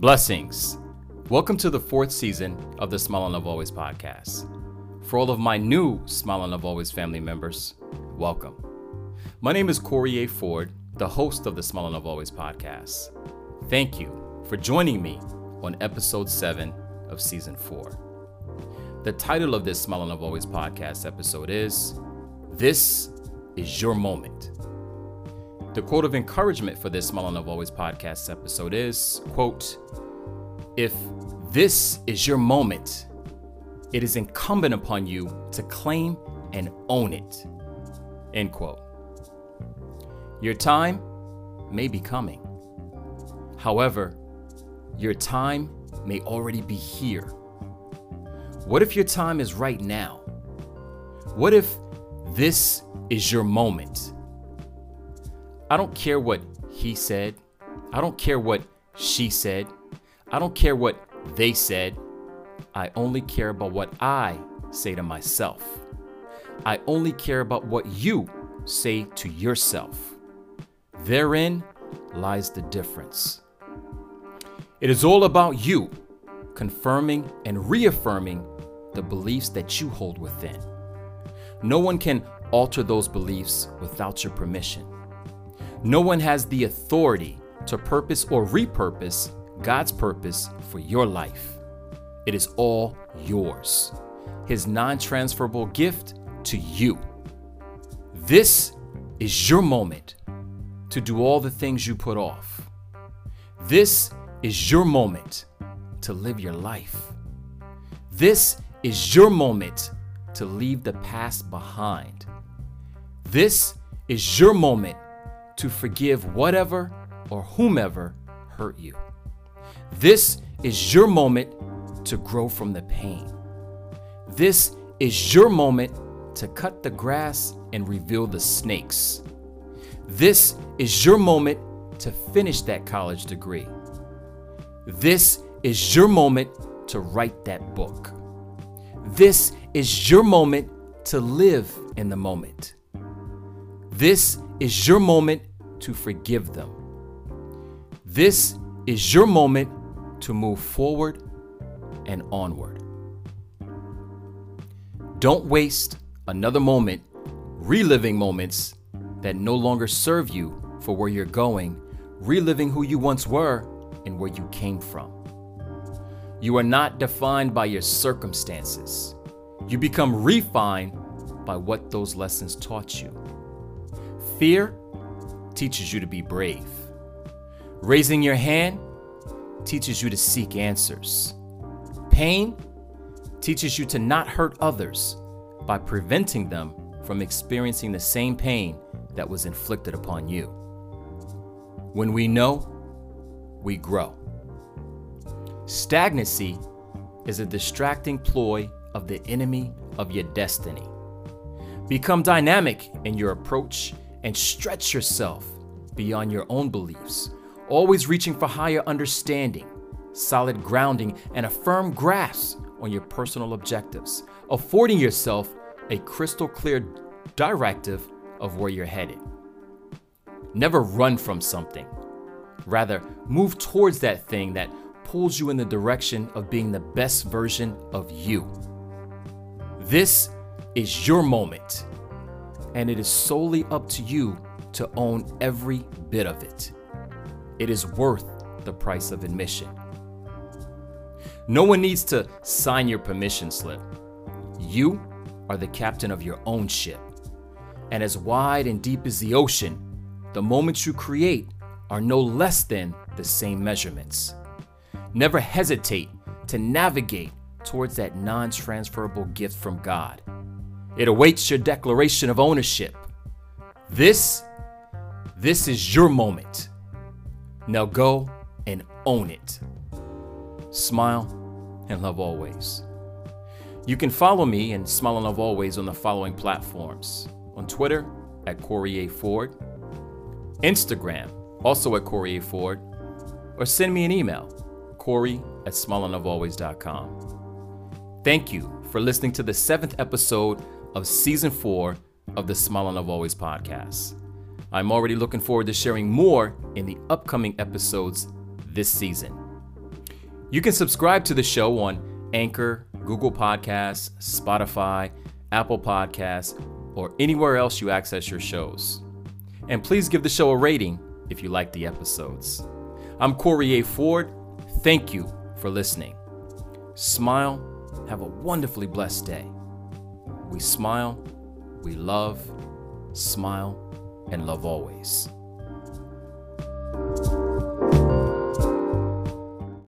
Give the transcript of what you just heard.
Blessings. Welcome to the fourth season of the Smile and Love Always podcast. For all of my new Smile and Love Always family members, welcome. My name is Corey A. Ford, the host of the Smile and Love Always podcast. Thank you for joining me on episode 7 of season 4. The title of this Smile and Love Always podcast episode is This is Your Moment. The quote of encouragement for this and Love Always podcast episode is, quote, if this is your moment, it is incumbent upon you to claim and own it. End quote. Your time may be coming. However, your time may already be here. What if your time is right now? What if this is your moment? I don't care what he said. I don't care what she said. I don't care what they said. I only care about what I say to myself. I only care about what you say to yourself. Therein lies the difference. It is all about you confirming and reaffirming the beliefs that you hold within. No one can alter those beliefs without your permission. No one has the authority to purpose or repurpose God's purpose for your life. It is all yours. His non transferable gift to you. This is your moment to do all the things you put off. This is your moment to live your life. This is your moment to leave the past behind. This is your moment to forgive whatever or whomever hurt you. This is your moment to grow from the pain. This is your moment to cut the grass and reveal the snakes. This is your moment to finish that college degree. This is your moment to write that book. This is your moment to live in the moment. This is your moment to forgive them. This is your moment to move forward and onward. Don't waste another moment reliving moments that no longer serve you for where you're going, reliving who you once were and where you came from. You are not defined by your circumstances. You become refined by what those lessons taught you. Fear teaches you to be brave. Raising your hand teaches you to seek answers. Pain teaches you to not hurt others by preventing them from experiencing the same pain that was inflicted upon you. When we know, we grow. Stagnancy is a distracting ploy of the enemy of your destiny. Become dynamic in your approach and stretch yourself beyond your own beliefs, always reaching for higher understanding, solid grounding, and a firm grasp on your personal objectives, affording yourself a crystal clear directive of where you're headed. Never run from something. Rather, move towards that thing that pulls you in the direction of being the best version of you. This is your moment and it is solely up to you to own every bit of it. It is worth the price of admission. No one needs to sign your permission slip. You are the captain of your own ship. And as wide and deep as the ocean, the moments you create are no less than the same measurements. Never hesitate to navigate towards that non transferable gift from God it awaits your declaration of ownership. This, this is your moment. Now go and own it. Smile and love always. You can follow me and Smile and Love Always on the following platforms on Twitter at Corey A. Ford, Instagram, also at Corey A. Ford, or send me an email, Corey at smileandlovealways.com. Thank you for listening to the seventh episode of season four of the Smile and Love Always podcast. I'm already looking forward to sharing more in the upcoming episodes this season. You can subscribe to the show on Anchor, Google Podcasts, Spotify, Apple Podcasts, or anywhere else you access your shows. And please give the show a rating if you like the episodes. I'm Corey A. Ford. Thank you for listening. Smile. Have a wonderfully blessed day. We smile, we love, smile, and love always.